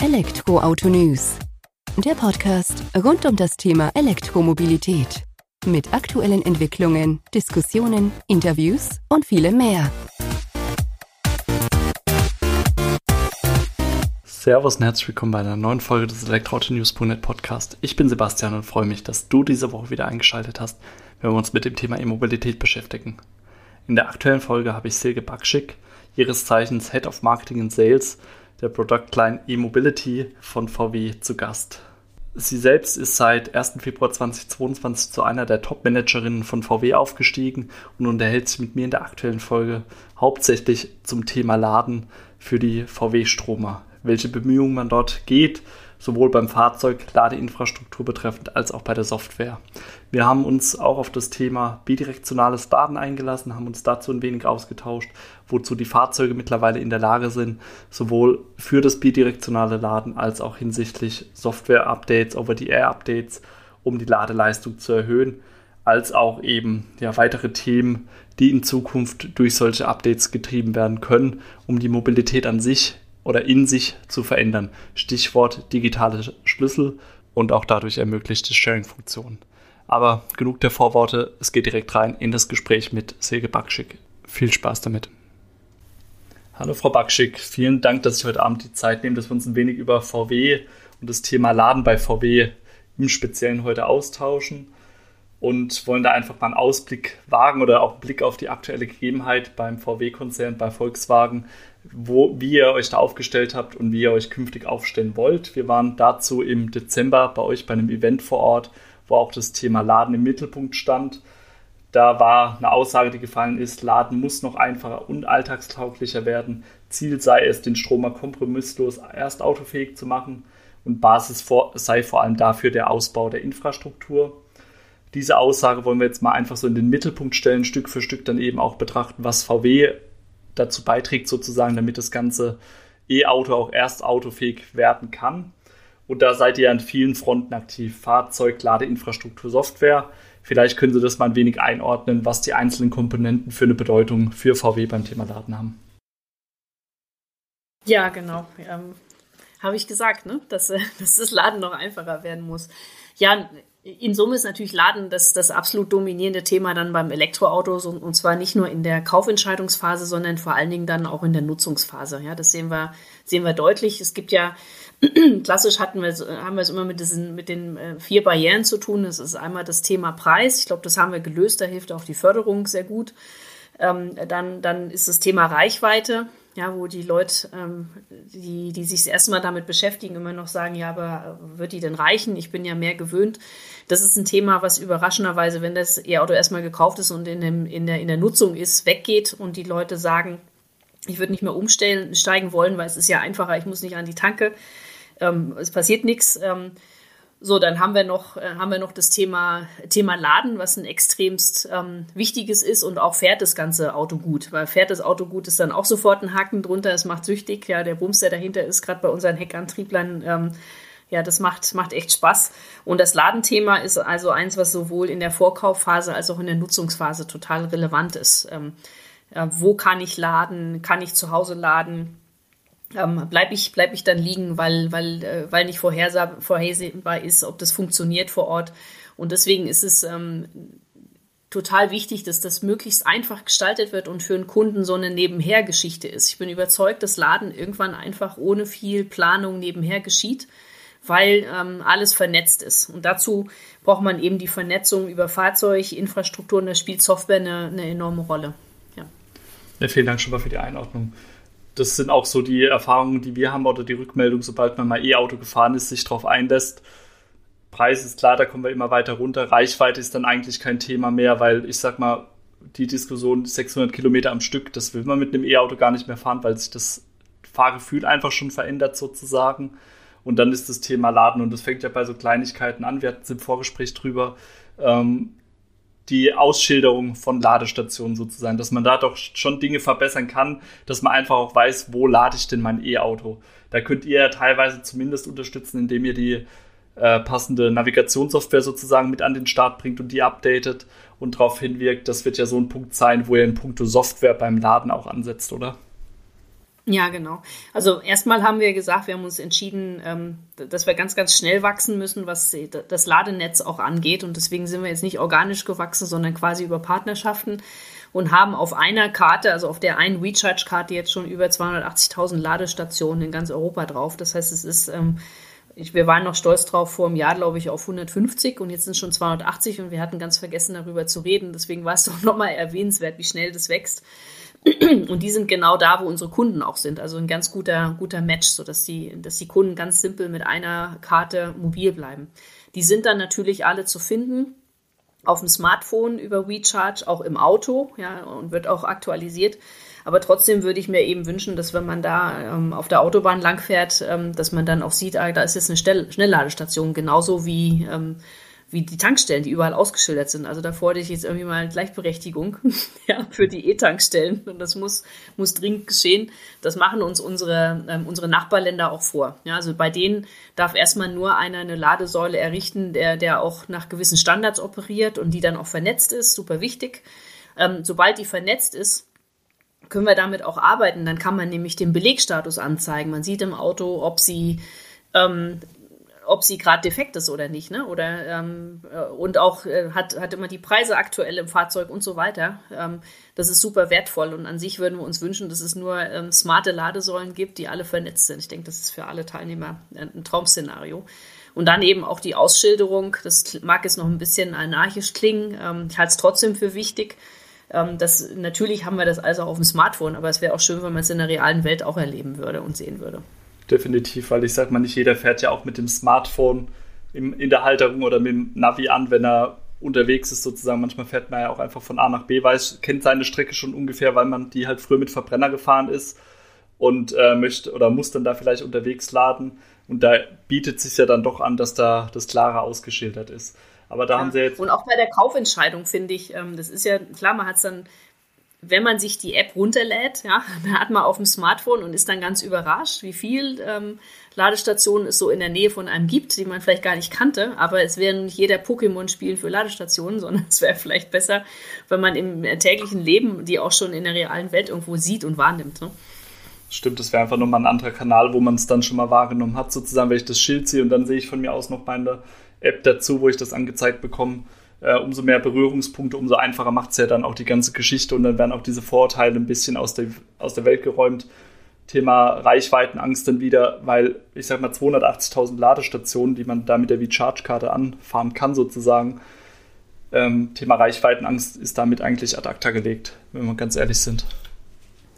Elektroauto News. Der Podcast rund um das Thema Elektromobilität. Mit aktuellen Entwicklungen, Diskussionen, Interviews und vielem mehr. Servus und herzlich willkommen bei einer neuen Folge des Elektroauto-News.net Podcast. Ich bin Sebastian und freue mich, dass du diese Woche wieder eingeschaltet hast, wenn wir uns mit dem Thema E-Mobilität beschäftigen. In der aktuellen Folge habe ich Silke Bakschik, ihres Zeichens Head of Marketing and Sales der Product Line E-Mobility von VW zu Gast. Sie selbst ist seit 1. Februar 2022 zu einer der Top-Managerinnen von VW aufgestiegen und unterhält sich mit mir in der aktuellen Folge hauptsächlich zum Thema Laden für die VW-Stromer welche Bemühungen man dort geht, sowohl beim Fahrzeug, Ladeinfrastruktur betreffend, als auch bei der Software. Wir haben uns auch auf das Thema bidirektionales Laden eingelassen, haben uns dazu ein wenig ausgetauscht, wozu die Fahrzeuge mittlerweile in der Lage sind, sowohl für das bidirektionale Laden als auch hinsichtlich Software-Updates, Over-the-Air-Updates, um die Ladeleistung zu erhöhen, als auch eben ja, weitere Themen, die in Zukunft durch solche Updates getrieben werden können, um die Mobilität an sich oder in sich zu verändern. Stichwort digitale Schlüssel und auch dadurch ermöglichte Sharing-Funktionen. Aber genug der Vorworte, es geht direkt rein in das Gespräch mit Silke Bakschik. Viel Spaß damit. Hallo Frau Bakschik, vielen Dank, dass ich heute Abend die Zeit nehme, dass wir uns ein wenig über VW und das Thema Laden bei VW im Speziellen heute austauschen und wollen da einfach mal einen Ausblick wagen oder auch einen Blick auf die aktuelle Gegebenheit beim VW-Konzern, bei Volkswagen, wo, wie ihr euch da aufgestellt habt und wie ihr euch künftig aufstellen wollt. Wir waren dazu im Dezember bei euch bei einem Event vor Ort, wo auch das Thema Laden im Mittelpunkt stand. Da war eine Aussage, die gefallen ist, Laden muss noch einfacher und alltagstauglicher werden. Ziel sei es, den Stromer kompromisslos erst autofähig zu machen und Basis sei vor allem dafür der Ausbau der Infrastruktur. Diese Aussage wollen wir jetzt mal einfach so in den Mittelpunkt stellen, Stück für Stück dann eben auch betrachten, was VW dazu beiträgt, sozusagen, damit das ganze E-Auto auch erst autofähig werden kann. Und da seid ihr an vielen Fronten aktiv. Fahrzeug, Ladeinfrastruktur, Software. Vielleicht können Sie das mal ein wenig einordnen, was die einzelnen Komponenten für eine Bedeutung für VW beim Thema Laden haben. Ja, genau. Ähm, Habe ich gesagt, ne? dass, dass das Laden noch einfacher werden muss. Ja, in Summe ist natürlich Laden das, das absolut dominierende Thema dann beim Elektroauto und, und zwar nicht nur in der Kaufentscheidungsphase, sondern vor allen Dingen dann auch in der Nutzungsphase. Ja, das sehen wir, sehen wir deutlich. Es gibt ja, klassisch hatten wir, haben wir es immer mit, diesen, mit den äh, vier Barrieren zu tun. Das ist einmal das Thema Preis. Ich glaube, das haben wir gelöst. Da hilft auch die Förderung sehr gut. Ähm, dann, dann ist das Thema Reichweite ja, wo die Leute, ähm, die, die sich das erste Mal damit beschäftigen, immer noch sagen, ja, aber wird die denn reichen? Ich bin ja mehr gewöhnt. Das ist ein Thema, was überraschenderweise, wenn das E-Auto erstmal gekauft ist und in, dem, in, der, in der Nutzung ist, weggeht und die Leute sagen, ich würde nicht mehr umstellen, steigen wollen, weil es ist ja einfacher, ich muss nicht an die Tanke. Ähm, es passiert nichts. Ähm, so, dann haben wir noch, äh, haben wir noch das Thema, Thema Laden, was ein extremst ähm, wichtiges ist und auch fährt das ganze Auto gut, weil fährt das Auto gut ist dann auch sofort ein Haken drunter, es macht süchtig, ja, der Bums, der dahinter ist, gerade bei unseren Heckantrieblern, ähm, ja, das macht, macht echt Spaß. Und das Ladenthema ist also eins, was sowohl in der Vorkaufphase als auch in der Nutzungsphase total relevant ist. Ähm, ja, wo kann ich laden? Kann ich zu Hause laden? Ähm, bleibe ich, bleib ich dann liegen, weil, weil, äh, weil nicht vorhersehbar ist, ob das funktioniert vor Ort. Und deswegen ist es ähm, total wichtig, dass das möglichst einfach gestaltet wird und für einen Kunden so eine Nebenhergeschichte ist. Ich bin überzeugt, dass Laden irgendwann einfach ohne viel Planung nebenher geschieht, weil ähm, alles vernetzt ist. Und dazu braucht man eben die Vernetzung über Fahrzeug, Infrastruktur und da spielt Software eine, eine enorme Rolle. Ja. ja, vielen Dank schon mal für die Einordnung das sind auch so die Erfahrungen, die wir haben oder die Rückmeldung, sobald man mal E-Auto gefahren ist, sich darauf einlässt. Preis ist klar, da kommen wir immer weiter runter. Reichweite ist dann eigentlich kein Thema mehr, weil ich sag mal, die Diskussion 600 Kilometer am Stück, das will man mit einem E-Auto gar nicht mehr fahren, weil sich das Fahrgefühl einfach schon verändert sozusagen. Und dann ist das Thema Laden und das fängt ja bei so Kleinigkeiten an. Wir hatten es im Vorgespräch drüber. Ähm, die Ausschilderung von Ladestationen sozusagen, dass man da doch schon Dinge verbessern kann, dass man einfach auch weiß, wo lade ich denn mein E-Auto. Da könnt ihr teilweise zumindest unterstützen, indem ihr die äh, passende Navigationssoftware sozusagen mit an den Start bringt und die updatet und darauf hinwirkt. Das wird ja so ein Punkt sein, wo ihr in puncto Software beim Laden auch ansetzt, oder? Ja, genau. Also erstmal haben wir gesagt, wir haben uns entschieden, ähm, dass wir ganz, ganz schnell wachsen müssen, was das Ladenetz auch angeht. Und deswegen sind wir jetzt nicht organisch gewachsen, sondern quasi über Partnerschaften und haben auf einer Karte, also auf der einen Recharge-Karte jetzt schon über 280.000 Ladestationen in ganz Europa drauf. Das heißt, es ist, ähm, wir waren noch stolz drauf vor einem Jahr, glaube ich, auf 150 und jetzt sind es schon 280 und wir hatten ganz vergessen darüber zu reden. Deswegen war es doch nochmal erwähnenswert, wie schnell das wächst. Und die sind genau da, wo unsere Kunden auch sind. Also ein ganz guter, guter Match, sodass die, dass die Kunden ganz simpel mit einer Karte mobil bleiben. Die sind dann natürlich alle zu finden auf dem Smartphone über WeCharge, auch im Auto, ja, und wird auch aktualisiert. Aber trotzdem würde ich mir eben wünschen, dass wenn man da ähm, auf der Autobahn langfährt, ähm, dass man dann auch sieht, ah, da ist jetzt eine Schnell Schnellladestation, genauso wie ähm, wie die Tankstellen, die überall ausgeschildert sind. Also da fordere ich jetzt irgendwie mal Gleichberechtigung ja, für die E-Tankstellen. Und das muss, muss dringend geschehen. Das machen uns unsere, ähm, unsere Nachbarländer auch vor. Ja, also bei denen darf erstmal nur einer eine Ladesäule errichten, der, der auch nach gewissen Standards operiert und die dann auch vernetzt ist. Super wichtig. Ähm, sobald die vernetzt ist, können wir damit auch arbeiten. Dann kann man nämlich den Belegstatus anzeigen. Man sieht im Auto, ob sie ähm, ob sie gerade defekt ist oder nicht, ne? Oder ähm, äh, und auch äh, hat, hat immer die Preise aktuell im Fahrzeug und so weiter. Ähm, das ist super wertvoll und an sich würden wir uns wünschen, dass es nur ähm, smarte Ladesäulen gibt, die alle vernetzt sind. Ich denke, das ist für alle Teilnehmer ein Traumszenario. Und dann eben auch die Ausschilderung, das mag jetzt noch ein bisschen anarchisch klingen, ähm, ich halte es trotzdem für wichtig. Ähm, das, natürlich haben wir das also auf dem Smartphone, aber es wäre auch schön, wenn man es in der realen Welt auch erleben würde und sehen würde definitiv, weil ich sag mal, nicht jeder fährt ja auch mit dem Smartphone im, in der Halterung oder mit dem Navi an, wenn er unterwegs ist sozusagen. Manchmal fährt man ja auch einfach von A nach B, weiß, kennt seine Strecke schon ungefähr, weil man die halt früher mit Verbrenner gefahren ist und äh, möchte oder muss dann da vielleicht unterwegs laden. Und da bietet sich ja dann doch an, dass da das klarer ausgeschildert ist. Aber da ja. haben sie jetzt. Und auch bei der Kaufentscheidung finde ich, ähm, das ist ja klar, man hat es dann wenn man sich die App runterlädt, ja, dann hat man auf dem Smartphone und ist dann ganz überrascht, wie viel ähm, Ladestationen es so in der Nähe von einem gibt, die man vielleicht gar nicht kannte. Aber es wäre nicht jeder Pokémon-Spiel für Ladestationen, sondern es wäre vielleicht besser, wenn man im täglichen Leben die auch schon in der realen Welt irgendwo sieht und wahrnimmt. Ne? Stimmt, das wäre einfach nochmal ein anderer Kanal, wo man es dann schon mal wahrgenommen hat, sozusagen, wenn ich das Schild sehe und dann sehe ich von mir aus noch meine App dazu, wo ich das angezeigt bekomme äh, umso mehr Berührungspunkte, umso einfacher macht es ja dann auch die ganze Geschichte und dann werden auch diese Vorurteile ein bisschen aus der, aus der Welt geräumt. Thema Reichweitenangst dann wieder, weil ich sag mal 280.000 Ladestationen, die man da mit der V-Charge-Karte anfahren kann sozusagen. Ähm, Thema Reichweitenangst ist damit eigentlich ad acta gelegt, wenn wir ganz ehrlich sind.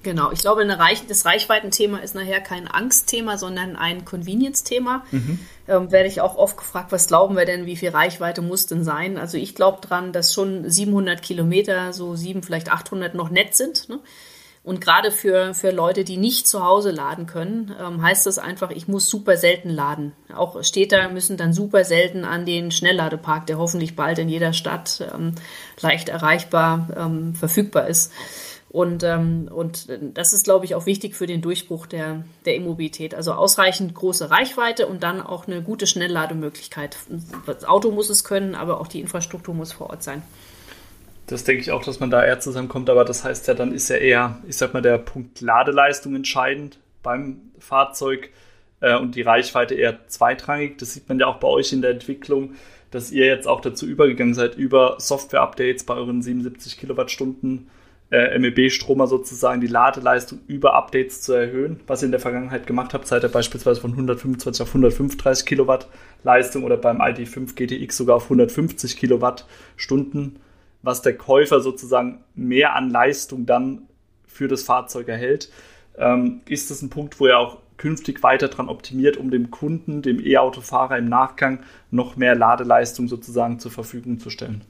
Genau, ich glaube, Reich das Reichweitenthema ist nachher kein Angstthema, sondern ein Convenience-Thema. Mhm. Ähm, werde ich auch oft gefragt, was glauben wir denn, wie viel Reichweite muss denn sein? Also ich glaube dran, dass schon 700 Kilometer, so sieben, vielleicht 800 noch nett sind. Ne? Und gerade für, für Leute, die nicht zu Hause laden können, ähm, heißt das einfach, ich muss super selten laden. Auch Städter müssen dann super selten an den Schnellladepark, der hoffentlich bald in jeder Stadt ähm, leicht erreichbar ähm, verfügbar ist. Und, ähm, und das ist, glaube ich, auch wichtig für den Durchbruch der, der E-Mobilität. Also ausreichend große Reichweite und dann auch eine gute Schnelllademöglichkeit. Das Auto muss es können, aber auch die Infrastruktur muss vor Ort sein. Das denke ich auch, dass man da eher zusammenkommt, aber das heißt ja, dann ist ja eher, ich sag mal, der Punkt Ladeleistung entscheidend beim Fahrzeug äh, und die Reichweite eher zweitrangig. Das sieht man ja auch bei euch in der Entwicklung, dass ihr jetzt auch dazu übergegangen seid, über Software-Updates bei euren 77 Kilowattstunden äh, MEB-Stromer sozusagen die Ladeleistung über Updates zu erhöhen, was ihr in der Vergangenheit gemacht habt, seid ihr beispielsweise von 125 auf 135 Kilowatt Leistung oder beim ID5 GTX sogar auf 150 Kilowattstunden, was der Käufer sozusagen mehr an Leistung dann für das Fahrzeug erhält. Ähm, ist das ein Punkt, wo ihr auch künftig weiter dran optimiert, um dem Kunden, dem E-Autofahrer im Nachgang noch mehr Ladeleistung sozusagen zur Verfügung zu stellen?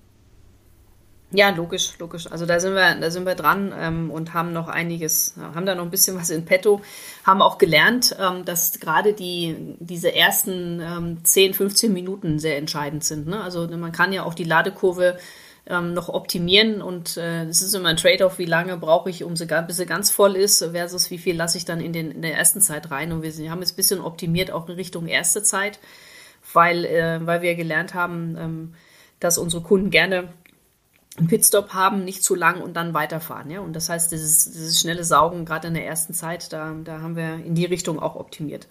Ja, logisch, logisch. Also da sind wir, da sind wir dran ähm, und haben noch einiges, haben da noch ein bisschen was in petto, haben auch gelernt, ähm, dass gerade die diese ersten ähm, 10, 15 Minuten sehr entscheidend sind. Ne? Also man kann ja auch die Ladekurve ähm, noch optimieren und äh, es ist immer ein Trade-off, wie lange brauche ich, um sie, bis sie ganz voll ist, versus wie viel lasse ich dann in, den, in der ersten Zeit rein. Und wir haben jetzt ein bisschen optimiert auch in Richtung erste Zeit, weil, äh, weil wir gelernt haben, ähm, dass unsere Kunden gerne einen Pitstop haben, nicht zu lang und dann weiterfahren. Ja? Und das heißt, dieses, dieses schnelle Saugen, gerade in der ersten Zeit, da, da haben wir in die Richtung auch optimiert.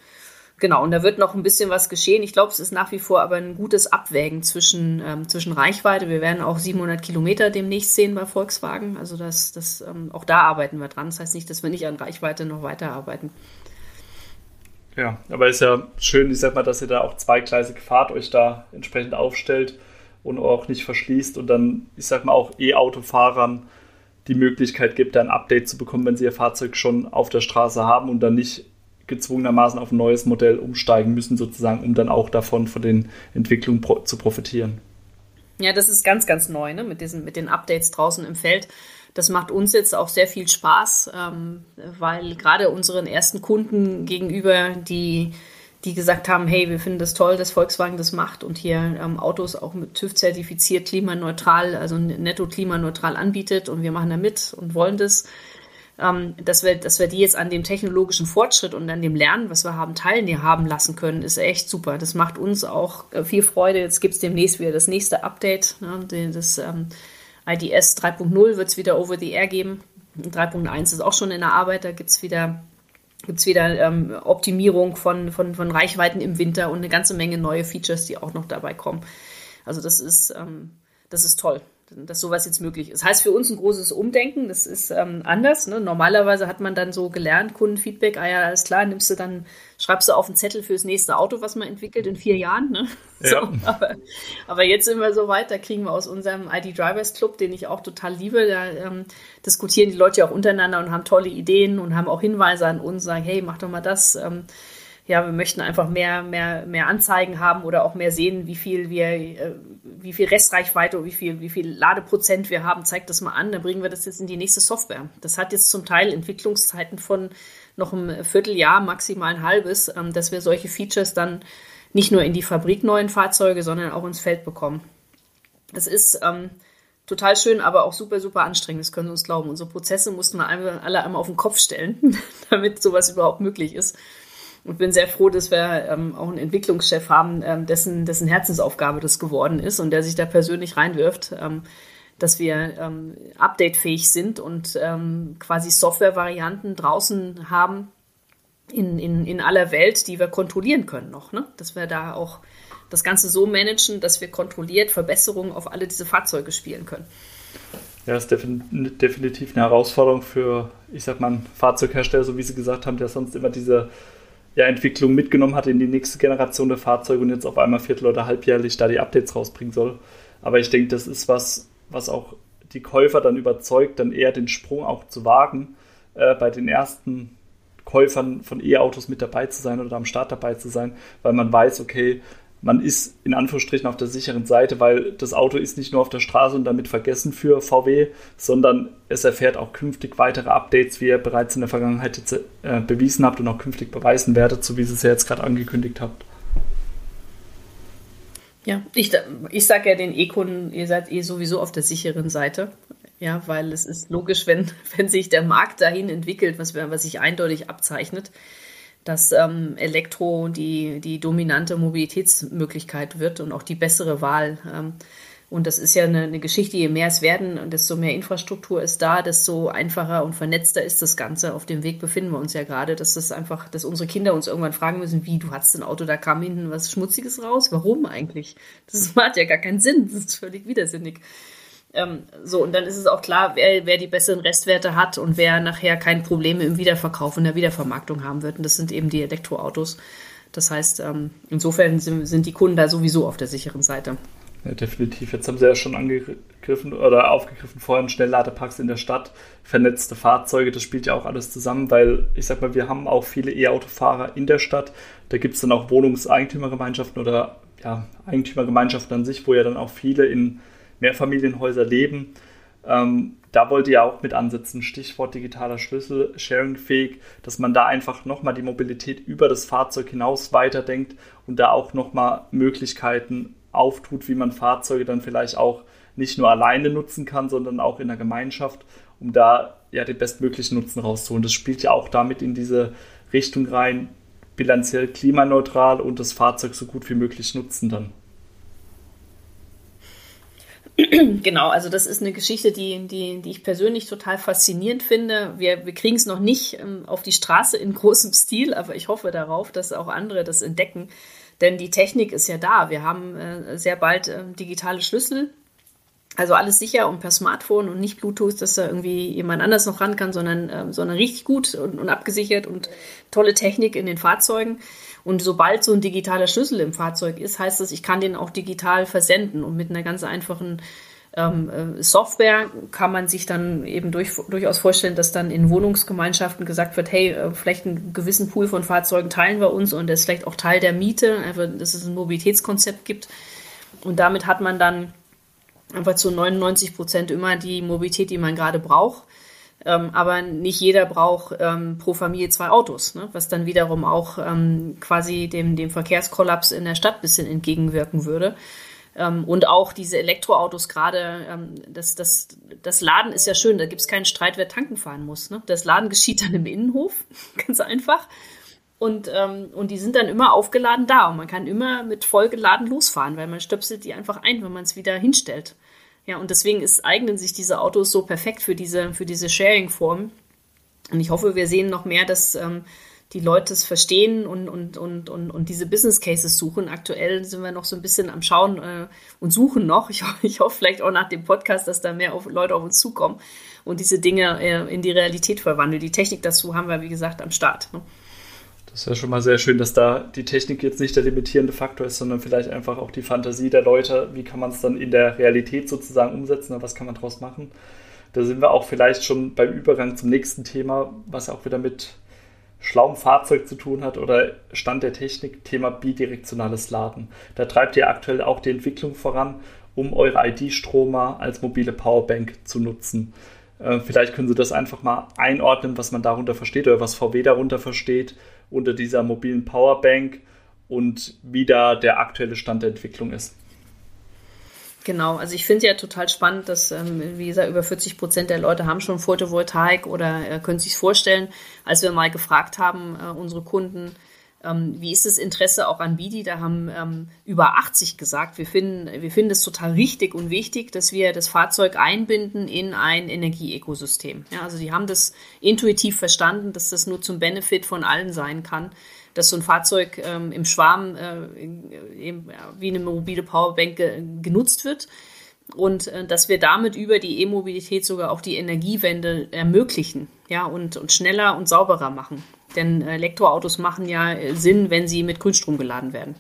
Genau, und da wird noch ein bisschen was geschehen. Ich glaube, es ist nach wie vor aber ein gutes Abwägen zwischen, ähm, zwischen Reichweite. Wir werden auch 700 Kilometer demnächst sehen bei Volkswagen. Also das, das, ähm, auch da arbeiten wir dran. Das heißt nicht, dass wir nicht an Reichweite noch weiterarbeiten. Ja, aber ist ja schön, ich sag mal, dass ihr da auch zweigleisig fahrt, euch da entsprechend aufstellt und auch nicht verschließt und dann, ich sag mal, auch E-Autofahrern die Möglichkeit gibt, ein Update zu bekommen, wenn sie ihr Fahrzeug schon auf der Straße haben und dann nicht gezwungenermaßen auf ein neues Modell umsteigen müssen, sozusagen, um dann auch davon von den Entwicklungen pro zu profitieren. Ja, das ist ganz, ganz neu, ne? mit, diesen, mit den Updates draußen im Feld. Das macht uns jetzt auch sehr viel Spaß, ähm, weil gerade unseren ersten Kunden gegenüber, die, die gesagt haben, hey, wir finden das toll, dass Volkswagen das macht und hier ähm, Autos auch mit TÜV zertifiziert, klimaneutral, also netto klimaneutral anbietet und wir machen da mit und wollen das. Ähm, dass, wir, dass wir die jetzt an dem technologischen Fortschritt und an dem Lernen, was wir haben, teilhaben lassen können, ist echt super. Das macht uns auch äh, viel Freude. Jetzt gibt es demnächst wieder das nächste Update, ne, das ähm, IDS 3.0 wird es wieder over the air geben. 3.1 ist auch schon in der Arbeit, da gibt es wieder gibt es wieder ähm, Optimierung von, von, von Reichweiten im Winter und eine ganze Menge neue Features, die auch noch dabei kommen. Also das ist, ähm, das ist toll dass sowas jetzt möglich ist. Das heißt für uns ein großes Umdenken, das ist ähm, anders. Ne? Normalerweise hat man dann so gelernt, Kundenfeedback, ah ja, alles klar, nimmst du dann, schreibst du auf einen Zettel fürs nächste Auto, was man entwickelt in vier Jahren. Ne? Ja. So, aber, aber, jetzt sind wir so weit, da kriegen wir aus unserem ID Drivers Club, den ich auch total liebe, da ähm, diskutieren die Leute ja auch untereinander und haben tolle Ideen und haben auch Hinweise an uns, sagen, hey, mach doch mal das. Ähm, ja, wir möchten einfach mehr, mehr, mehr Anzeigen haben oder auch mehr sehen, wie viel wir, äh, wie viel Restreichweite und wie viel, wie viel Ladeprozent wir haben, zeigt das mal an. Dann bringen wir das jetzt in die nächste Software. Das hat jetzt zum Teil Entwicklungszeiten von noch einem Vierteljahr, maximal ein halbes, ähm, dass wir solche Features dann nicht nur in die Fabrik neuen Fahrzeuge, sondern auch ins Feld bekommen. Das ist ähm, total schön, aber auch super, super anstrengend. Das können Sie uns glauben. Unsere Prozesse mussten wir alle einmal auf den Kopf stellen, damit sowas überhaupt möglich ist. Und bin sehr froh, dass wir ähm, auch einen Entwicklungschef haben, ähm, dessen, dessen Herzensaufgabe das geworden ist und der sich da persönlich reinwirft, ähm, dass wir ähm, updatefähig sind und ähm, quasi Softwarevarianten draußen haben in, in, in aller Welt, die wir kontrollieren können noch. Ne? Dass wir da auch das Ganze so managen, dass wir kontrolliert Verbesserungen auf alle diese Fahrzeuge spielen können. Ja, ist definitiv eine Herausforderung für, ich sag mal, einen Fahrzeughersteller, so wie Sie gesagt haben, der sonst immer diese ja, Entwicklung mitgenommen hat in die nächste Generation der Fahrzeuge und jetzt auf einmal viertel- oder halbjährlich da die Updates rausbringen soll. Aber ich denke, das ist was, was auch die Käufer dann überzeugt, dann eher den Sprung auch zu wagen, äh, bei den ersten Käufern von E-Autos mit dabei zu sein oder am Start dabei zu sein, weil man weiß, okay, man ist in Anführungsstrichen auf der sicheren Seite, weil das Auto ist nicht nur auf der Straße und damit vergessen für VW, sondern es erfährt auch künftig weitere Updates, wie ihr bereits in der Vergangenheit jetzt, äh, bewiesen habt und auch künftig beweisen werdet, so wie ihr es ja jetzt gerade angekündigt habt. Ja, ich, ich sage ja den E-Kunden, ihr seid eh sowieso auf der sicheren Seite. Ja, weil es ist logisch, wenn, wenn sich der Markt dahin entwickelt, was, was sich eindeutig abzeichnet, dass ähm, Elektro die, die dominante Mobilitätsmöglichkeit wird und auch die bessere Wahl. Ähm, und das ist ja eine, eine, Geschichte, je mehr es werden und desto mehr Infrastruktur ist da, desto einfacher und vernetzter ist das Ganze. Auf dem Weg befinden wir uns ja gerade, dass das einfach, dass unsere Kinder uns irgendwann fragen müssen, wie, du hast ein Auto, da kam hinten was Schmutziges raus? Warum eigentlich? Das macht ja gar keinen Sinn, das ist völlig widersinnig. Ähm, so, und dann ist es auch klar, wer, wer die besseren Restwerte hat und wer nachher keine Probleme im Wiederverkauf und der Wiedervermarktung haben wird. Und das sind eben die Elektroautos. Das heißt, ähm, insofern sind, sind die Kunden da sowieso auf der sicheren Seite. Ja, definitiv. Jetzt haben Sie ja schon angegriffen oder aufgegriffen vorhin Schnellladeparks in der Stadt, vernetzte Fahrzeuge, das spielt ja auch alles zusammen, weil ich sag mal, wir haben auch viele E-Autofahrer in der Stadt. Da gibt es dann auch Wohnungseigentümergemeinschaften oder ja, Eigentümergemeinschaften an sich, wo ja dann auch viele in Mehrfamilienhäuser leben. Ähm, da wollt ihr auch mit ansetzen, Stichwort digitaler Schlüssel, sharingfähig, dass man da einfach nochmal die Mobilität über das Fahrzeug hinaus weiterdenkt und da auch nochmal Möglichkeiten auftut, wie man Fahrzeuge dann vielleicht auch nicht nur alleine nutzen kann, sondern auch in der Gemeinschaft, um da ja den bestmöglichen Nutzen rauszuholen. Das spielt ja auch damit in diese Richtung rein, bilanziell klimaneutral und das Fahrzeug so gut wie möglich nutzen dann. Genau, also das ist eine Geschichte, die, die, die ich persönlich total faszinierend finde. Wir, wir kriegen es noch nicht ähm, auf die Straße in großem Stil, aber ich hoffe darauf, dass auch andere das entdecken. Denn die Technik ist ja da. Wir haben äh, sehr bald äh, digitale Schlüssel. Also alles sicher und per Smartphone und nicht Bluetooth, dass da irgendwie jemand anders noch ran kann, sondern, äh, sondern richtig gut und, und abgesichert und tolle Technik in den Fahrzeugen. Und sobald so ein digitaler Schlüssel im Fahrzeug ist, heißt das, ich kann den auch digital versenden und mit einer ganz einfachen ähm, äh, Software kann man sich dann eben durch, durchaus vorstellen, dass dann in Wohnungsgemeinschaften gesagt wird, hey, äh, vielleicht einen gewissen Pool von Fahrzeugen teilen wir uns und das ist vielleicht auch Teil der Miete, einfach, dass es ein Mobilitätskonzept gibt. Und damit hat man dann einfach zu 99 Prozent immer die Mobilität, die man gerade braucht. Ähm, aber nicht jeder braucht ähm, pro Familie zwei Autos, ne? was dann wiederum auch ähm, quasi dem, dem Verkehrskollaps in der Stadt ein bisschen entgegenwirken würde. Ähm, und auch diese Elektroautos gerade, ähm, das, das, das Laden ist ja schön, da gibt es keinen Streit, wer tanken fahren muss. Ne? Das Laden geschieht dann im Innenhof, ganz einfach. Und, ähm, und die sind dann immer aufgeladen da und man kann immer mit vollgeladen losfahren, weil man stöpselt die einfach ein, wenn man es wieder hinstellt. Ja, und deswegen ist, eignen sich diese Autos so perfekt für diese, für diese Sharing-Form. Und ich hoffe, wir sehen noch mehr, dass ähm, die Leute es verstehen und, und, und, und, und diese Business Cases suchen. Aktuell sind wir noch so ein bisschen am Schauen äh, und suchen noch. Ich, ich hoffe vielleicht auch nach dem Podcast, dass da mehr auf, Leute auf uns zukommen und diese Dinge äh, in die Realität verwandeln. Die Technik dazu haben wir, wie gesagt, am Start. Ne? Das ist ja schon mal sehr schön, dass da die Technik jetzt nicht der limitierende Faktor ist, sondern vielleicht einfach auch die Fantasie der Leute. Wie kann man es dann in der Realität sozusagen umsetzen? Was kann man daraus machen? Da sind wir auch vielleicht schon beim Übergang zum nächsten Thema, was auch wieder mit schlauem Fahrzeug zu tun hat oder Stand der Technik, Thema bidirektionales Laden. Da treibt ihr aktuell auch die Entwicklung voran, um eure ID-Stromer als mobile Powerbank zu nutzen. Äh, vielleicht können Sie das einfach mal einordnen, was man darunter versteht oder was VW darunter versteht unter dieser mobilen Powerbank und wie da der aktuelle Stand der Entwicklung ist. Genau, also ich finde ja total spannend, dass, ähm, wie gesagt, über 40 Prozent der Leute haben schon Photovoltaik oder äh, können sich vorstellen, als wir mal gefragt haben, äh, unsere Kunden, ähm, wie ist das Interesse auch an Bidi? Da haben ähm, über 80 gesagt, wir finden, wir finden es total richtig und wichtig, dass wir das Fahrzeug einbinden in ein Energieökosystem. Ja, also die haben das intuitiv verstanden, dass das nur zum Benefit von allen sein kann, dass so ein Fahrzeug ähm, im Schwarm äh, eben, ja, wie eine mobile Powerbank ge genutzt wird und äh, dass wir damit über die E-Mobilität sogar auch die Energiewende ermöglichen, ja, und, und schneller und sauberer machen. Denn Elektroautos machen ja Sinn, wenn sie mit Grünstrom geladen werden.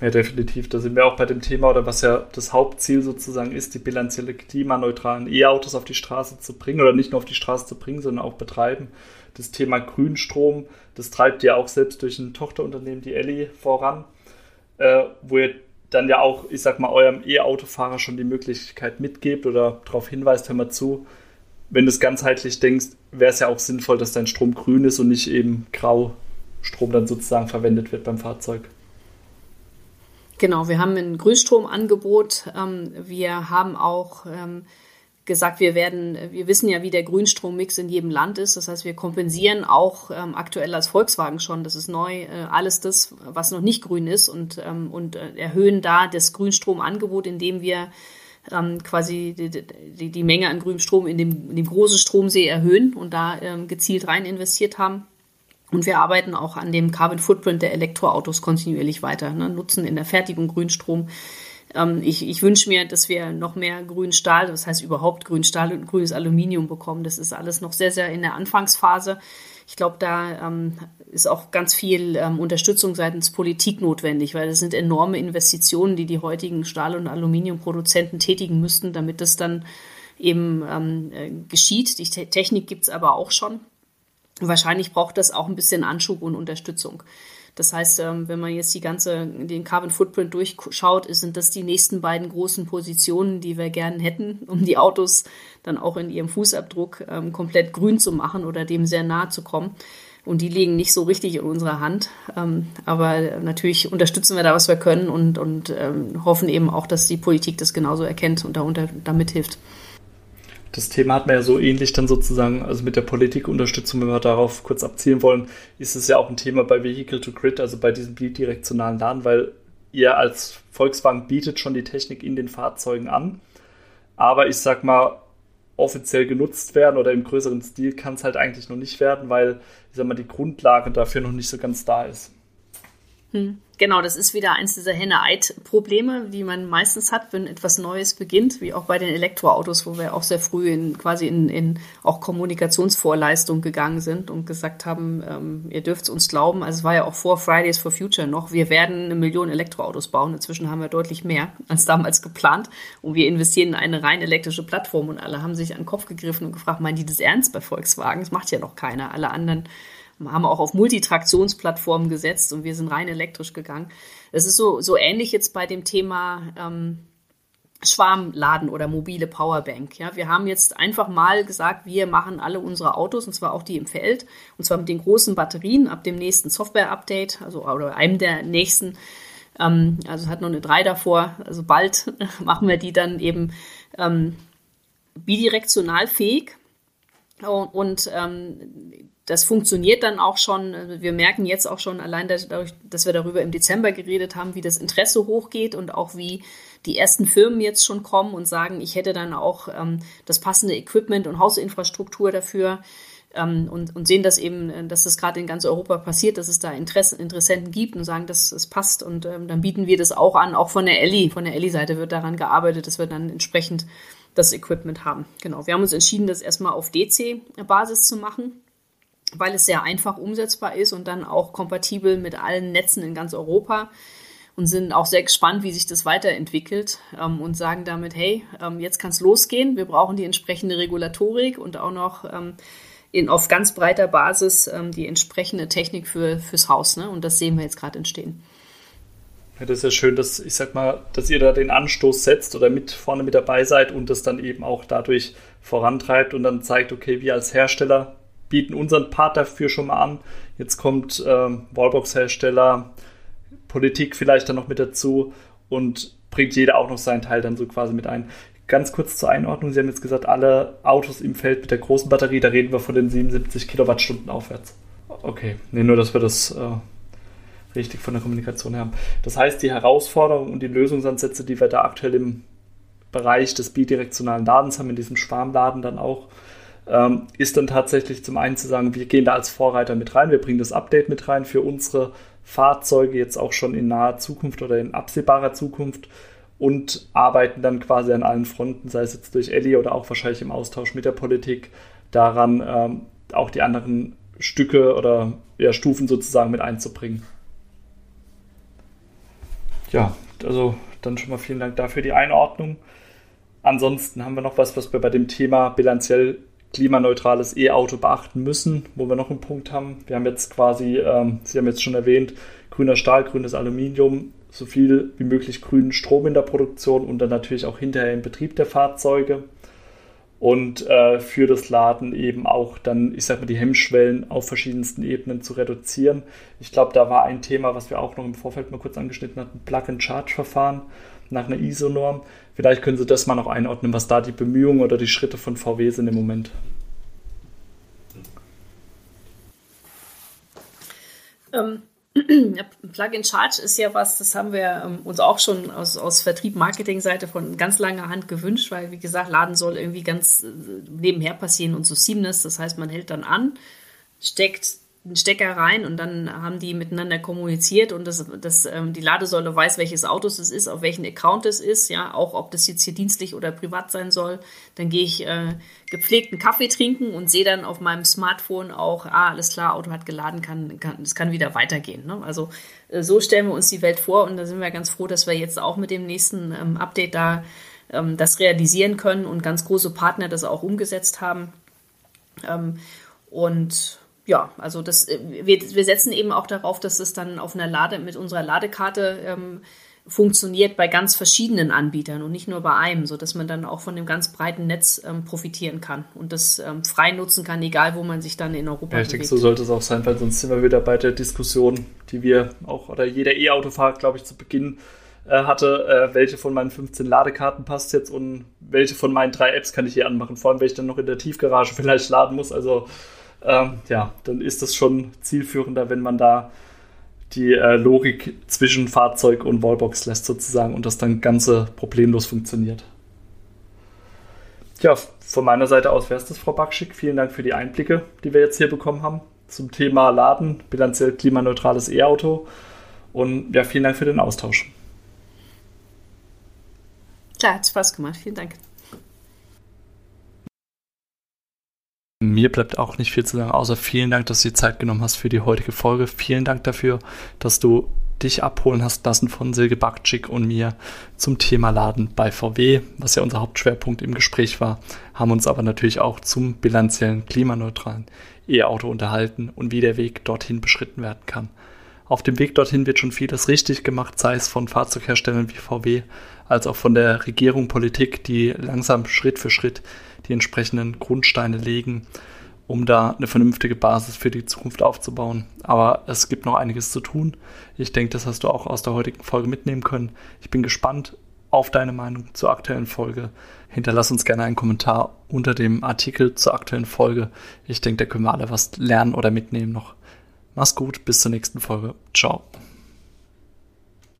Ja, definitiv. Da sind wir auch bei dem Thema, oder was ja das Hauptziel sozusagen ist, die bilanzielle klimaneutralen E-Autos auf die Straße zu bringen oder nicht nur auf die Straße zu bringen, sondern auch betreiben. Das Thema Grünstrom, das treibt ja auch selbst durch ein Tochterunternehmen, die Elli, voran, äh, wo ihr dann ja auch, ich sag mal, eurem E-Autofahrer schon die Möglichkeit mitgebt oder darauf hinweist, hör mal zu, wenn du es ganzheitlich denkst, wäre es ja auch sinnvoll, dass dein Strom grün ist und nicht eben grau Strom dann sozusagen verwendet wird beim Fahrzeug. Genau, wir haben ein Grünstromangebot. Ähm, wir haben auch ähm, gesagt, wir werden, wir wissen ja, wie der Grünstrommix in jedem Land ist. Das heißt, wir kompensieren auch ähm, aktuell als Volkswagen schon, das ist neu, äh, alles das, was noch nicht grün ist und, und äh, erhöhen da das Grünstromangebot, indem wir ähm, quasi die, die, die, Menge an grünem Strom in dem, in dem großen Stromsee erhöhen und da ähm, gezielt rein investiert haben. Und wir arbeiten auch an dem Carbon Footprint der Elektroautos kontinuierlich weiter, ne? nutzen in der Fertigung Grünstrom. Ähm, ich, ich wünsche mir, dass wir noch mehr grünen Stahl, das heißt überhaupt grünen Stahl und grünes Aluminium bekommen. Das ist alles noch sehr, sehr in der Anfangsphase. Ich glaube, da ähm, ist auch ganz viel ähm, Unterstützung seitens Politik notwendig, weil das sind enorme Investitionen, die die heutigen Stahl- und Aluminiumproduzenten tätigen müssten, damit das dann eben ähm, äh, geschieht. Die Te Technik gibt's aber auch schon. Wahrscheinlich braucht das auch ein bisschen Anschub und Unterstützung. Das heißt, ähm, wenn man jetzt die ganze, den Carbon Footprint durchschaut, sind das die nächsten beiden großen Positionen, die wir gerne hätten, um die Autos dann auch in ihrem Fußabdruck ähm, komplett grün zu machen oder dem sehr nahe zu kommen. Und die liegen nicht so richtig in unserer Hand. Ähm, aber natürlich unterstützen wir da, was wir können und, und hoffen eben auch, dass die Politik das genauso erkennt und darunter, damit hilft das Thema hat man ja so ähnlich dann sozusagen, also mit der Politikunterstützung, wenn wir darauf kurz abzielen wollen, ist es ja auch ein Thema bei Vehicle to Grid, also bei diesem bidirektionalen Laden, weil ihr als Volkswagen bietet schon die Technik in den Fahrzeugen an. Aber ich sag mal, offiziell genutzt werden oder im größeren Stil kann es halt eigentlich noch nicht werden, weil ich sag mal, die Grundlage dafür noch nicht so ganz da ist. Hm. Genau, das ist wieder eins dieser Henne-Eid-Probleme, die man meistens hat, wenn etwas Neues beginnt, wie auch bei den Elektroautos, wo wir auch sehr früh in quasi in, in auch Kommunikationsvorleistung gegangen sind und gesagt haben, ähm, ihr dürft es uns glauben. Also es war ja auch vor Fridays for Future noch, wir werden eine Million Elektroautos bauen. Inzwischen haben wir deutlich mehr als damals geplant und wir investieren in eine rein elektrische Plattform und alle haben sich an den Kopf gegriffen und gefragt, meinen die das ernst bei Volkswagen? Das macht ja noch keiner. Alle anderen haben auch auf Multitraktionsplattformen gesetzt und wir sind rein elektrisch gegangen. Es ist so, so ähnlich jetzt bei dem Thema ähm, Schwarmladen oder mobile Powerbank. Ja, wir haben jetzt einfach mal gesagt, wir machen alle unsere Autos, und zwar auch die im Feld, und zwar mit den großen Batterien ab dem nächsten Software-Update, also oder einem der nächsten, ähm, also hat noch eine 3 davor, also bald machen wir die dann eben ähm, bidirektional fähig. Und, und ähm, das funktioniert dann auch schon. Wir merken jetzt auch schon allein dadurch, dass wir darüber im Dezember geredet haben, wie das Interesse hochgeht und auch wie die ersten Firmen jetzt schon kommen und sagen, ich hätte dann auch ähm, das passende Equipment und Hausinfrastruktur dafür ähm, und, und sehen das eben, dass das gerade in ganz Europa passiert, dass es da Interesse, Interessenten gibt und sagen, dass es passt und ähm, dann bieten wir das auch an. Auch von der Elli, von der Elli-Seite wird daran gearbeitet, dass wir dann entsprechend das Equipment haben. Genau. Wir haben uns entschieden, das erstmal auf DC-Basis zu machen weil es sehr einfach umsetzbar ist und dann auch kompatibel mit allen Netzen in ganz Europa und sind auch sehr gespannt, wie sich das weiterentwickelt ähm, und sagen damit, hey, ähm, jetzt kann es losgehen. Wir brauchen die entsprechende Regulatorik und auch noch ähm, in, auf ganz breiter Basis ähm, die entsprechende Technik für, fürs Haus. Ne? Und das sehen wir jetzt gerade entstehen. Ja, das ist ja schön, dass ich sag mal, dass ihr da den Anstoß setzt oder mit vorne mit dabei seid und das dann eben auch dadurch vorantreibt und dann zeigt, okay, wir als Hersteller bieten unseren Part dafür schon mal an. Jetzt kommt ähm, Wallbox-Hersteller, Politik vielleicht dann noch mit dazu und bringt jeder auch noch seinen Teil dann so quasi mit ein. Ganz kurz zur Einordnung, Sie haben jetzt gesagt, alle Autos im Feld mit der großen Batterie, da reden wir von den 77 Kilowattstunden aufwärts. Okay, nee, nur, dass wir das äh, richtig von der Kommunikation haben. Das heißt, die Herausforderungen und die Lösungsansätze, die wir da aktuell im Bereich des bidirektionalen Ladens haben, in diesem Schwarmladen dann auch, ähm, ist dann tatsächlich zum einen zu sagen, wir gehen da als Vorreiter mit rein, wir bringen das Update mit rein für unsere Fahrzeuge jetzt auch schon in naher Zukunft oder in absehbarer Zukunft und arbeiten dann quasi an allen Fronten, sei es jetzt durch Ellie oder auch wahrscheinlich im Austausch mit der Politik, daran ähm, auch die anderen Stücke oder ja, Stufen sozusagen mit einzubringen. Ja, also dann schon mal vielen Dank dafür die Einordnung. Ansonsten haben wir noch was, was wir bei dem Thema bilanziell klimaneutrales E-Auto beachten müssen, wo wir noch einen Punkt haben. Wir haben jetzt quasi, ähm, Sie haben jetzt schon erwähnt, grüner Stahl, grünes Aluminium, so viel wie möglich grünen Strom in der Produktion und dann natürlich auch hinterher im Betrieb der Fahrzeuge. Und äh, für das Laden eben auch dann, ich sag mal, die Hemmschwellen auf verschiedensten Ebenen zu reduzieren. Ich glaube, da war ein Thema, was wir auch noch im Vorfeld mal kurz angeschnitten hatten, Plug-and-Charge-Verfahren nach einer ISO-Norm. Vielleicht können Sie das mal noch einordnen, was da die Bemühungen oder die Schritte von VW sind im Moment. Ähm, Plug-in-Charge ist ja was, das haben wir ähm, uns auch schon aus, aus Vertrieb-Marketing-Seite von ganz langer Hand gewünscht, weil, wie gesagt, Laden soll irgendwie ganz äh, nebenher passieren und so seamless. Das heißt, man hält dann an, steckt einen Stecker rein und dann haben die miteinander kommuniziert und das, das, ähm, die Ladesäule weiß, welches Auto es ist, auf welchen Account es ist, ja, auch ob das jetzt hier dienstlich oder privat sein soll. Dann gehe ich äh, gepflegten Kaffee trinken und sehe dann auf meinem Smartphone auch, ah, alles klar, Auto hat geladen, kann, kann, es kann wieder weitergehen. Ne? Also äh, so stellen wir uns die Welt vor und da sind wir ganz froh, dass wir jetzt auch mit dem nächsten ähm, Update da ähm, das realisieren können und ganz große Partner das auch umgesetzt haben. Ähm, und ja, also das, äh, wir, wir setzen eben auch darauf, dass es dann auf einer Lade mit unserer Ladekarte ähm, funktioniert bei ganz verschiedenen Anbietern und nicht nur bei einem, so dass man dann auch von dem ganz breiten Netz ähm, profitieren kann und das ähm, frei nutzen kann, egal wo man sich dann in Europa ja, ich bewegt. denke, so sollte es auch sein, weil sonst sind wir wieder bei der Diskussion, die wir auch oder jeder E-Autofahrer, glaube ich, zu Beginn äh, hatte, äh, welche von meinen 15 Ladekarten passt jetzt und welche von meinen drei Apps kann ich hier anmachen, vor allem, wenn ich dann noch in der Tiefgarage vielleicht laden muss. Also ähm, ja, dann ist das schon zielführender, wenn man da die äh, Logik zwischen Fahrzeug und Wallbox lässt sozusagen und das dann ganze problemlos funktioniert. Ja, von meiner Seite aus wäre es das, Frau Backschick. Vielen Dank für die Einblicke, die wir jetzt hier bekommen haben zum Thema Laden, bilanziell klimaneutrales E-Auto. Und ja, vielen Dank für den Austausch. Klar, hat Spaß gemacht. Vielen Dank. Mir bleibt auch nicht viel zu sagen, außer vielen Dank, dass du die Zeit genommen hast für die heutige Folge. Vielen Dank dafür, dass du dich abholen hast lassen von Silke Bakczyk und mir zum Thema Laden bei VW, was ja unser Hauptschwerpunkt im Gespräch war, haben uns aber natürlich auch zum bilanziellen klimaneutralen E-Auto unterhalten und wie der Weg dorthin beschritten werden kann. Auf dem Weg dorthin wird schon vieles richtig gemacht, sei es von Fahrzeugherstellern wie VW, als auch von der Regierung, Politik, die langsam Schritt für Schritt die entsprechenden Grundsteine legen, um da eine vernünftige Basis für die Zukunft aufzubauen. Aber es gibt noch einiges zu tun. Ich denke, das hast du auch aus der heutigen Folge mitnehmen können. Ich bin gespannt auf deine Meinung zur aktuellen Folge. Hinterlass uns gerne einen Kommentar unter dem Artikel zur aktuellen Folge. Ich denke, da können wir alle was lernen oder mitnehmen noch. Mach's gut, bis zur nächsten Folge. Ciao.